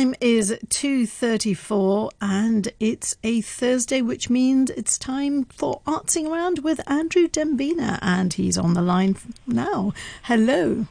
time is 2.34 and it's a Thursday, which means it's time for Artsing Around with Andrew Dembina and he's on the line now. Hello.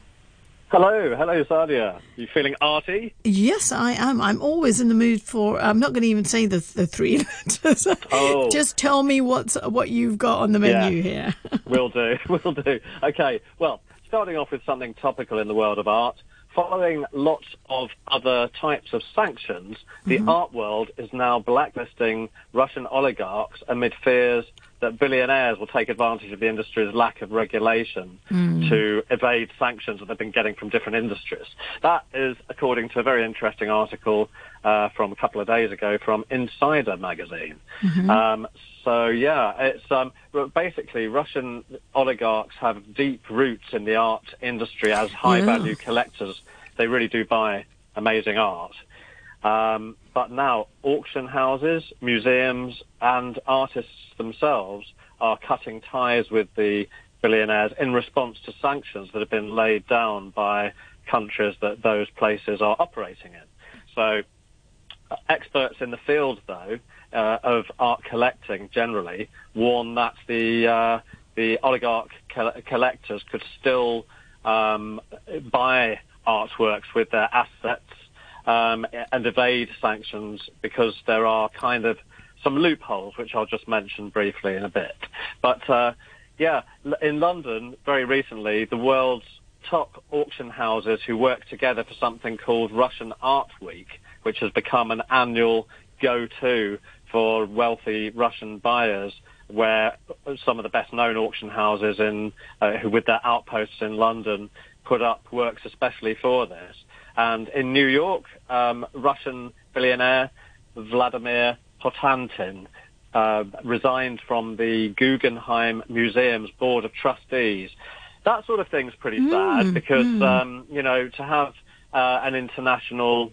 Hello, hello, Sadia. You feeling arty? Yes, I am. I'm always in the mood for. I'm not going to even say the the three letters. Oh. Just tell me what's what you've got on the menu Yeah. here. Will do, will do. Okay, well, starting off with something topical in the world of art. Following lots of other types of sanctions, the mm-hmm. art world is now blacklisting Russian oligarchs amid fears that billionaires will take advantage of the industry's lack of regulation to evade sanctions that they've been getting from different industries. That is according to a very interesting article uh, from a couple of days ago from Insider magazine. Um, so yeah, it's um, basically Russian oligarchs have deep roots in the art industry as high-value collectors. They really do buy amazing art. Um, but now auction houses, museums, and artists themselves are cutting ties with the billionaires in response to sanctions that have been laid down by countries that those places are operating in. So uh, experts in the field, though, uh, of art collecting generally warn that the uh, the oligarch col- collectors could still um, buy artworks with their assets um, and evade sanctions because there are kind of some loopholes, which I'll just mention briefly in a bit. But uh, yeah, in London, very recently, the world's top auction houses who work together for something called Russian Art Week, which has become an annual go-to for wealthy Russian buyers where some of the best known auction houses in uh, with their outposts in London put up works especially for this. And in New York, um, Russian billionaire Vladimir Potanin uh, resigned from the Guggenheim Museum's board of trustees. That sort of thing's pretty sad because um, you know to have uh, an international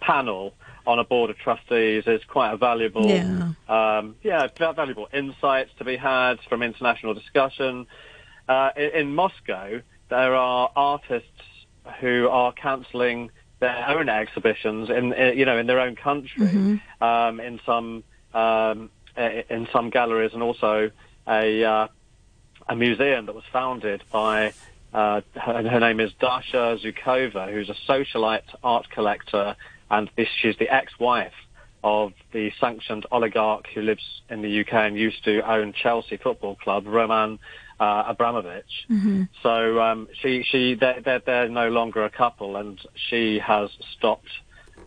panel on a board of trustees is quite a valuable Yeah. um, yeah, valuable insights to be had from international discussion. Uh, in, in Moscow, there are artists who are cancelling their own exhibitions in, in you know in their own country, um, in some um, in some galleries, and also a uh, a museum that was founded by uh, her, her name is Dasha Zhukova, who's a socialite art collector, and this, she's the ex-wife of the sanctioned oligarch who lives in the UK and used to own Chelsea Football Club, Roman uh, Abramovich. So um, she she they're, they're they're no longer a couple, and she has stopped.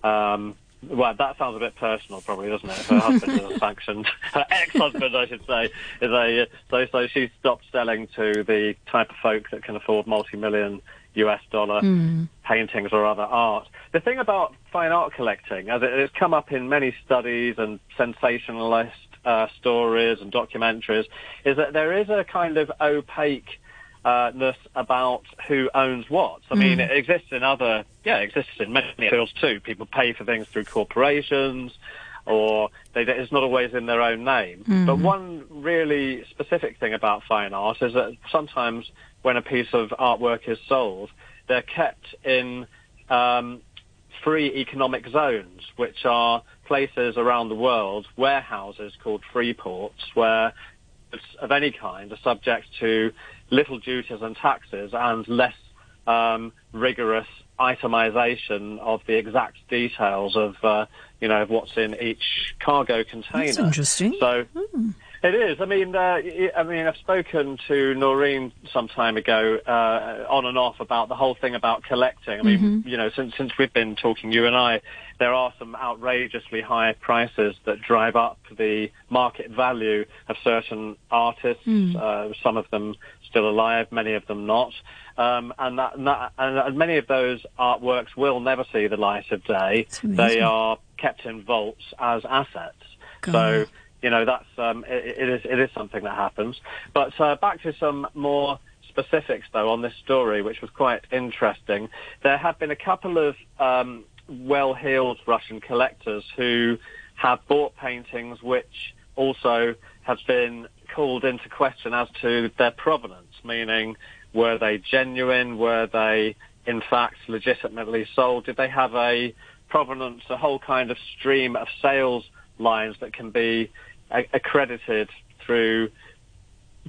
Um, well, that sounds a bit personal, probably, doesn't it? Her husband is a sanctioned, her ex-husband, I should say, is a so so she stopped selling to the type of folk that can afford multi-million US dollar paintings or other art. The thing about fine art collecting, as it has come up in many studies and sensationalist uh, stories and documentaries, is that there is a kind of opaque uh, ness about who owns what. I mean, it exists in other, yeah, it exists in many fields too. People pay for things through corporations, or they, it's not always in their own name. But one really specific thing about fine art is that sometimes when a piece of artwork is sold, they're kept in um, free economic zones, which are places around the world, warehouses called free ports, where goods of any kind are subject to little duties and taxes and less um, rigorous itemization of the exact details of, uh, you know, of what's in each cargo container. That's interesting. So it is. I mean, uh, I mean, I've spoken to Noreen some time ago, uh, on and off about the whole thing about collecting. I mean, you know, since since we've been talking, you and I, there are some outrageously high prices that drive up the market value of certain artists. Uh, some of them still alive, many of them not. Um, and, that, and, that, and many of those artworks will never see the light of day. They are kept in vaults as assets. God. So you know that's um, it, it is it is something that happens. But uh, back to some more specifics though on this story, which was quite interesting. There have been a couple of um, well-heeled Russian collectors who have bought paintings which also have been called into question as to their provenance, meaning were they genuine? Were they in fact legitimately sold? Did they have a provenance, a whole kind of stream of sales lines that can be accredited through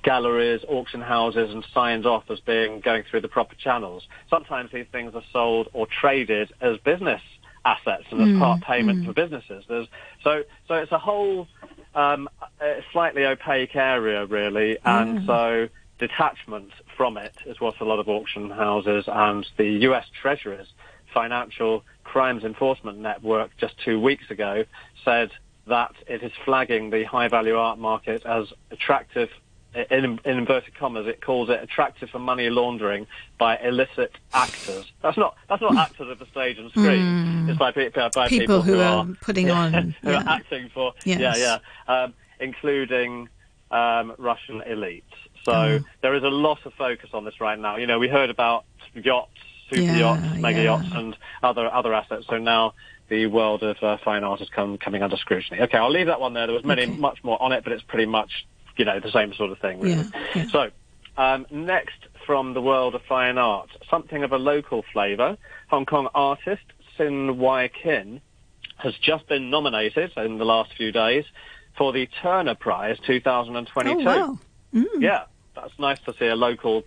galleries, auction houses, and signed off as being going through the proper channels. Sometimes these things are sold or traded as business assets and as Mm, part payment for businesses. There's, so, so it's a whole um, slightly opaque area, really, and so detachment from it is what a lot of auction houses and the U.S. Treasury's Financial Crimes Enforcement Network just two weeks ago said that it is flagging the high-value art market as attractive in, in inverted commas, it calls it attractive for money laundering by illicit actors. That's not that's not actors of the stage and screen. It's by, pe- by People who are are putting on, who yeah. are acting for Yes. yeah yeah, um, including um, Russian elites. So Oh. there is a lot of focus on this right now. You know, we heard about yachts, super Yeah, yachts, mega yeah. yachts, and other other assets. So now the world of uh, fine art is come, coming under scrutiny. Okay, I'll leave that one there. There was many Okay. much more on it, but it's pretty much you know the same sort of thing. Really. Yeah, yeah. So um, next from the world of fine art, something of a local flavour. Hong Kong artist Sin Wai Kin has just been nominated in the last few days for the Turner Prize 2022. Oh, wow. Yeah, that's nice to see a local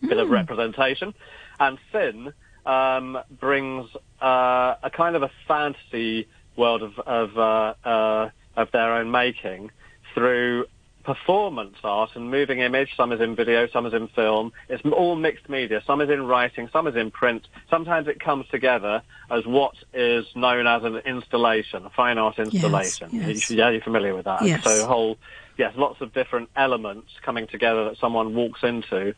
bit of representation. And Sin um, brings uh, a kind of a fantasy world of of, uh, uh, of their own making through performance art and moving image. Some is in video, some is in film. It's all mixed media. Some is in writing, some is in print. Sometimes it comes together as what is known as an installation, a fine art installation. yes. You- Yeah, you're familiar with that. Yes. So whole, yes, lots of different elements coming together that someone walks into.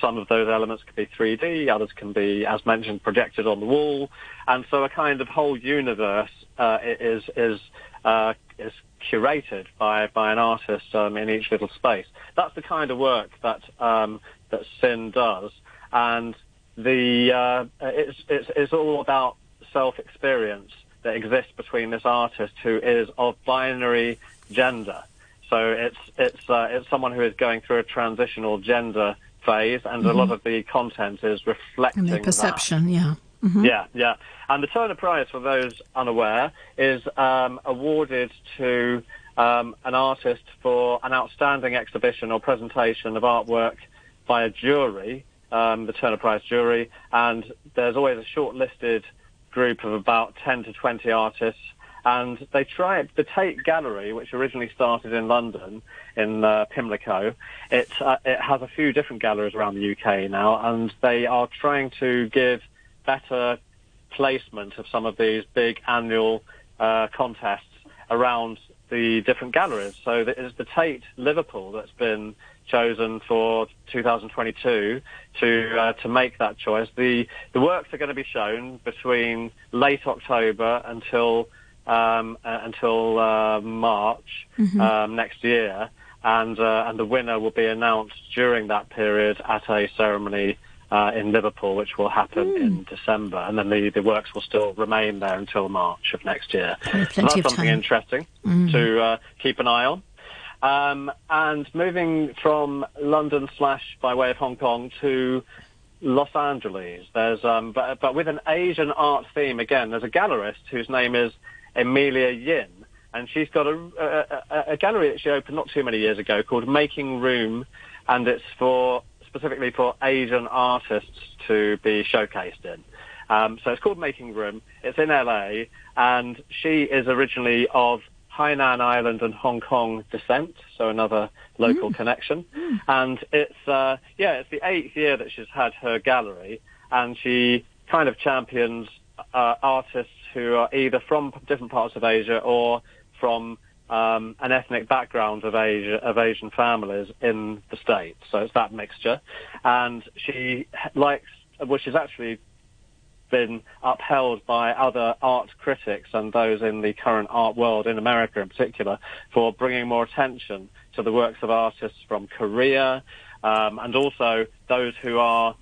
Some of those elements can be 3D, others can be, as mentioned, projected on the wall, and so a kind of whole universe uh, is is uh, is curated by by an artist um, in each little space. That's the kind of work that um, that Sin does, and the uh, it's, it's it's all about self experience that exists between this artist who is of binary gender. So it's it's uh, it's someone who is going through a transitional gender phase, and a lot of the content is reflecting And their that. perception, yeah. Yeah, yeah. And the Turner Prize, for those unaware, is um, awarded to um, an artist for an outstanding exhibition or presentation of artwork by a jury, um, the Turner Prize jury, and there's always a shortlisted group of about 10 to 20 artists. And they try the Tate Gallery, which originally started in London, in uh, Pimlico. It uh, it has a few different galleries around the UK now, and they are trying to give better placement of some of these big annual uh, contests around the different galleries. So it is the Tate Liverpool that's been chosen for 2022 to uh, to make that choice. The the works are going to be shown between late October until um, uh, until uh, March um, next year, and uh, and the winner will be announced during that period at a ceremony uh, in Liverpool, which will happen in December, and then the, the works will still remain there until March of next year. So that's something time. interesting to uh, keep an eye on. Um, and moving from London slash by way of Hong Kong to Los Angeles, there's um, but but with an Asian art theme again. There's a gallerist whose name is Emilia Yin, and she's got a, a, a, a gallery that she opened not too many years ago called Making Room, and it's for specifically for Asian artists to be showcased in. Um, so it's called Making Room. It's in LA, and she is originally of Hainan Island and Hong Kong descent, so another local connection. And it's uh, yeah, it's the eighth year that she's had her gallery, and she kind of champions uh, artists who are either from different parts of Asia or from um, an ethnic background of Asia of Asian families in the states. So it's that mixture, and she likes, which is actually been upheld by other art critics and those in the current art world in America in particular for bringing more attention to the works of artists from Korea um, and also those who are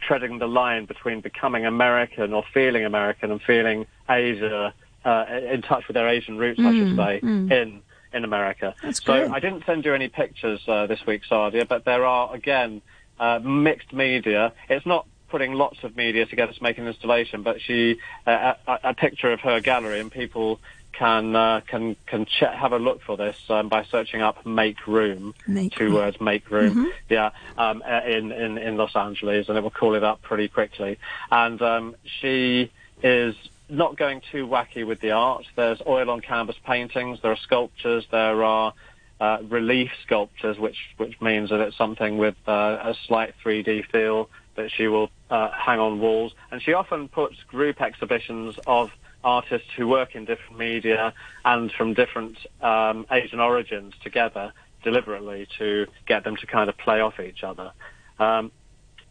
treading the line between becoming American or feeling American and feeling Asia uh, in touch with their Asian roots, I should say, in in America. That's so. I didn't send you any pictures uh, this week, Sadia, but there are again uh, mixed media. It's not putting lots of media together to make an installation, but she uh, a, a picture of her gallery, and people can uh, can can ch- have a look for this um, by searching up "make room." Make two room. words, "make room." Yeah, um, uh, in, in in Los Angeles, and it will call it up pretty quickly. And um, she is not going too wacky with the art. There's oil on canvas paintings. There are sculptures. There are uh, relief sculptures, which which means that it's something with uh, a slight 3D feel that she will uh, hang on walls. And she often puts group exhibitions of artists who work in different media and from different um, Asian origins together deliberately to get them to kind of play off each other. Um,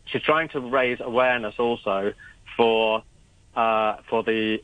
she's trying to raise awareness also for uh, for the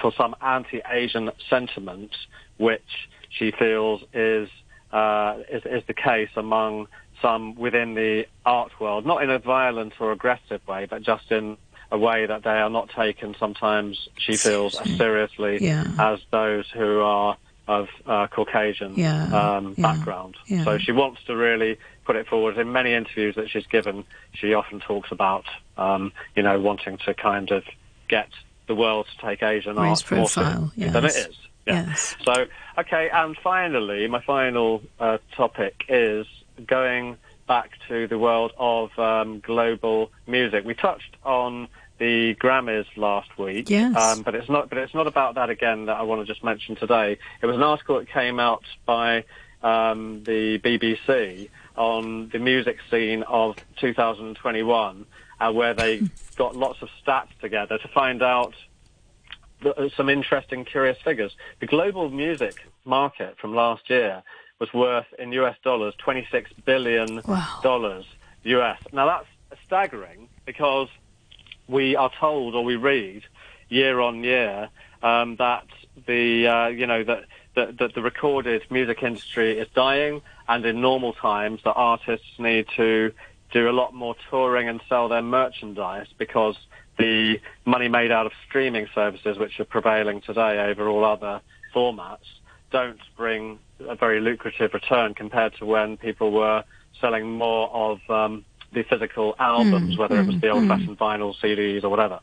for some anti-Asian sentiment, which she feels is uh, is, is the case among some within the art world, not in a violent or aggressive way, but just in a way that they are not taken sometimes, she feels, as seriously Yeah. as those who are of uh, Caucasian Yeah, um, background. So she wants to really put it forward. In many interviews that she's given, she often talks about, um, you know, wanting to kind of get the world to take Asian Raise art more profile, seriously than it yes. Yeah. Yes. So, okay, and finally, my final uh, topic is going back to the world of um, global music. We touched on the Grammys last week, Yes. um, but it's not. But it's not about that again that I want to just mention today. It was an article that came out by um, the BBC on the music scene of 2021, uh, where they got lots of stats together to find out th- uh, some interesting, curious figures. The global music market from last year was worth in US dollars 26 billion Wow. dollars US. Now that's staggering because we are told or we read year on year um, that the uh, you know that that that the recorded music industry is dying, and in normal times the artists need to do a lot more touring and sell their merchandise because the money made out of streaming services, which are prevailing today over all other formats, don't bring a very lucrative return compared to when people were selling more of um, the physical albums, whether it was the old-fashioned vinyl CDs or whatever.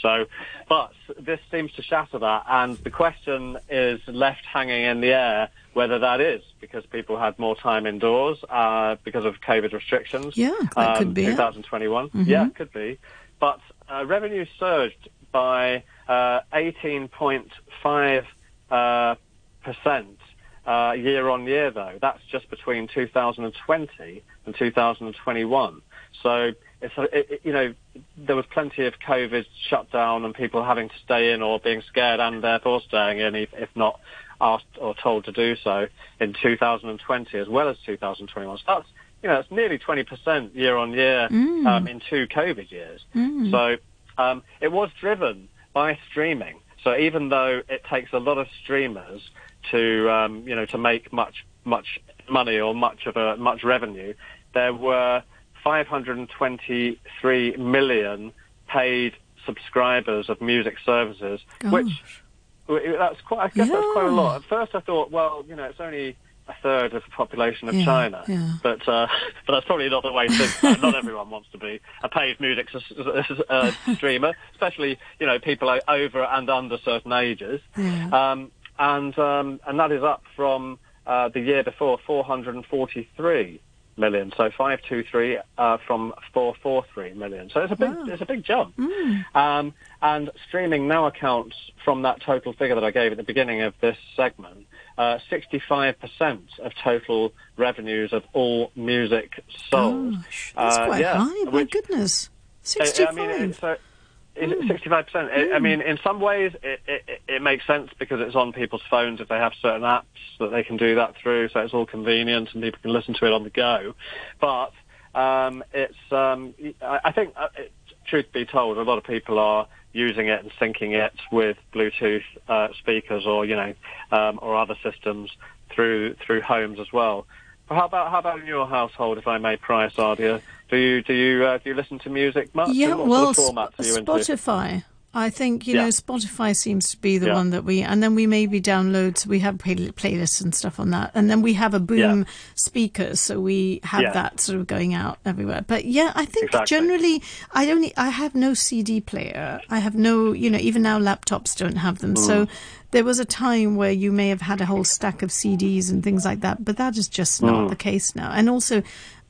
So, but this seems to shatter that, and the question is left hanging in the air whether that is because people had more time indoors uh, because of COVID restrictions. Yeah, that could be it. 2021. Yeah, it could be. But uh, revenue surged by uh, 18.5 uh, percent uh, year on year, though. That's just between 2020 and 2021. So it's a, it, you know there was plenty of COVID shutdown and people having to stay in or being scared and therefore staying in, if, if not asked or told to do so in 2020 as well as 2021. So that's you know it's nearly 20% year on year um, in two COVID years. So um, it was driven by streaming. So even though it takes a lot of streamers to um, you know to make much much money or much of a much revenue, there were 523 million paid subscribers of music services, which Gosh. well, That's quite. I guess that's quite a lot. At first, I thought, well, you know, it's only a third of the population of Yeah, China, yeah. but uh, but that's probably not the way to think. Not everyone wants to be a paid music uh, streamer, especially you know people over and under certain ages. Yeah. Um, and um, and that is up from uh, the year before, 443 million. So 523 uh, from 443 million. So it's a big Wow. it's a big jump. Um, and streaming now accounts from that total figure that I gave at the beginning of this segment. Uh, 65% of total revenues of all music sold. Gosh, that's Uh, quite yeah, high. My which- goodness. 65. I mean, it's, uh, it's 65%. I- I mean, in some ways, it, it, it makes sense because it's on people's phones if they have certain apps that they can do that through, so it's all convenient and people can listen to it on the go. But um, it's, um, I I think, uh, it, truth be told, a lot of people are using it and syncing it with Bluetooth uh, speakers or, you know, um, or other systems through through homes as well. But how about how about in your household, if I may pry, Sadia? Do you do you uh, do you listen to music much? yeah, well, sort of formats are you Sp- into? I think you Yeah. know Spotify seems to be the Yeah. one that we, and then we maybe download. So we have play, playlists and stuff on that, and then we have a boom Yeah. speaker, so we have that sort of going out everywhere. But yeah, I think Exactly. generally, I only I have no CD player. I have no, you know, even now laptops don't have them. Mm. So there was a time where you may have had a whole stack of CDs and things like that, but that is just Mm. not the case now. And also.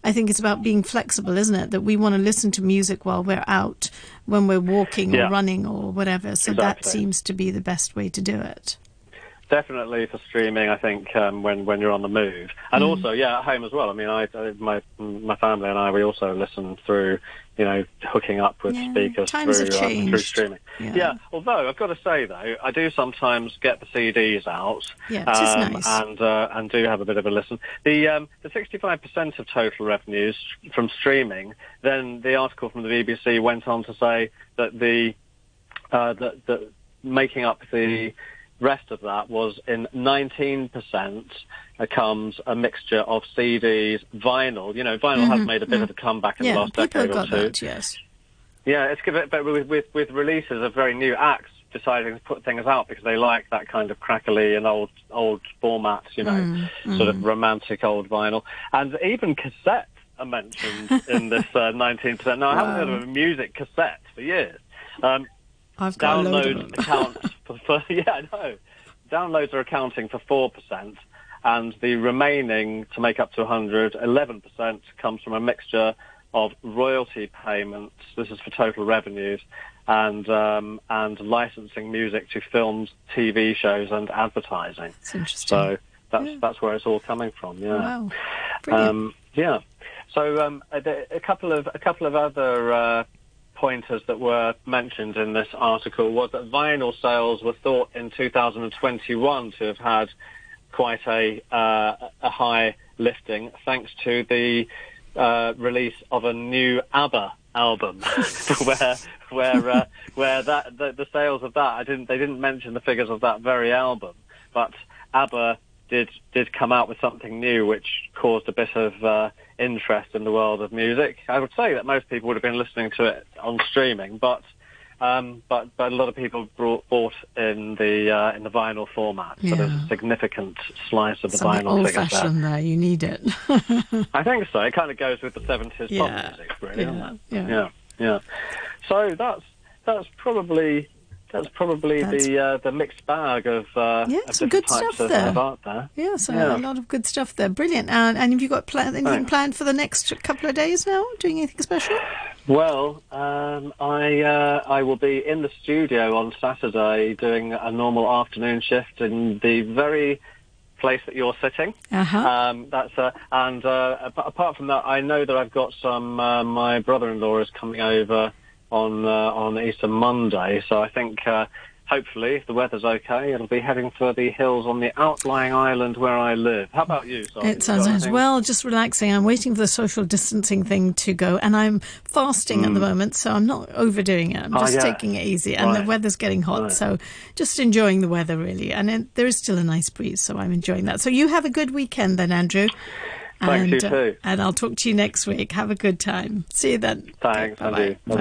I think it's about being flexible, isn't it? That we want to listen to music while we're out, when we're walking or Yeah. running or whatever. So that seems to be the best way to do it. Definitely for streaming, I think um, when when you're on the move, and Mm. also yeah, at home as well. I mean, I, I my my family and I we also listen through, you know, hooking up with Yeah, speakers through um, through streaming. Yeah. Although I've got to say though, I do sometimes get the CDs out. Yeah, um, nice. and uh, and do have a bit of a listen. The um, the 65% of total revenues from streaming. Then the article from the BBC went on to say that the uh, that, that making up the rest of that was in 19% uh, comes a mixture of CDs, vinyl. You know, vinyl has made a bit of a comeback in Mm-hmm. yeah, the last decade or two. that. Yes. Yeah, it's good, but with, with with releases of very new acts deciding to put things out because they like that kind of crackly and old old formats, you know, Mm, sort of romantic old vinyl, and even cassettes are mentioned in this uh, 19%. Now, I haven't heard of a music cassette for years. Um, I've got a load for, for yeah, I know. Downloads are accounting for four percent, and the remaining to make up to 100, 11 percent comes from a mixture of royalty payments. This is for total revenues. And um, and licensing music to films, TV shows, and advertising. It's interesting. So that's Yeah. that's where it's all coming from. Yeah. wow. Um, yeah. So um, a, a couple of a couple of other uh, pointers that were mentioned in this article was that vinyl sales were thought in 2021 to have had quite a uh, a high lifting thanks to the uh, release of a new ABBA album, where where uh, where that the, the sales of that I didn't they didn't mention the figures of that very album, but ABBA did did come out with something new which caused a bit of uh, interest in the world of music. I would say that most people would have been listening to it on streaming, but um, but but a lot of people brought, bought in the uh, in the vinyl format. So there's Yeah. a significant slice of the Something vinyl old figures there. fashioned there. You need it. I think so. It kind of goes with the 70s Yeah. pop music, really, Yeah, yeah. yeah, yeah. So that's that's probably that's probably That's- the uh, the mixed bag of, uh, Yeah, of some good stuff of, there. of art there. yeah, so Yeah. a lot of good stuff there. Brilliant. And, and have you got anything Thanks. planned for the next couple of days now? Doing anything special? Well, um, I uh, I will be in the studio on Saturday doing a normal afternoon shift in the very place that you're sitting. Uh-huh. Um, that's uh, and uh, apart from that, I know that I've got some. Uh, my brother-in-law is coming over on uh, on Easter Monday, so I think. Uh, Hopefully, if the weather's okay, it'll be heading for the hills on the outlying island where I live. How about you, Simon? It sounds nice. Well, just relaxing. I'm waiting for the social distancing thing to go, and I'm fasting at the moment, so I'm not overdoing it. I'm Hmm. Oh, just yeah. taking it easy, and the weather's getting hot, Right. so just enjoying the weather really. And it, there is still a nice breeze, so I'm enjoying that. So you have a good weekend then, Andrew. Thanks, and, you too. and I'll talk to you next week. Have a good time. See you then. Thanks. Bye-bye.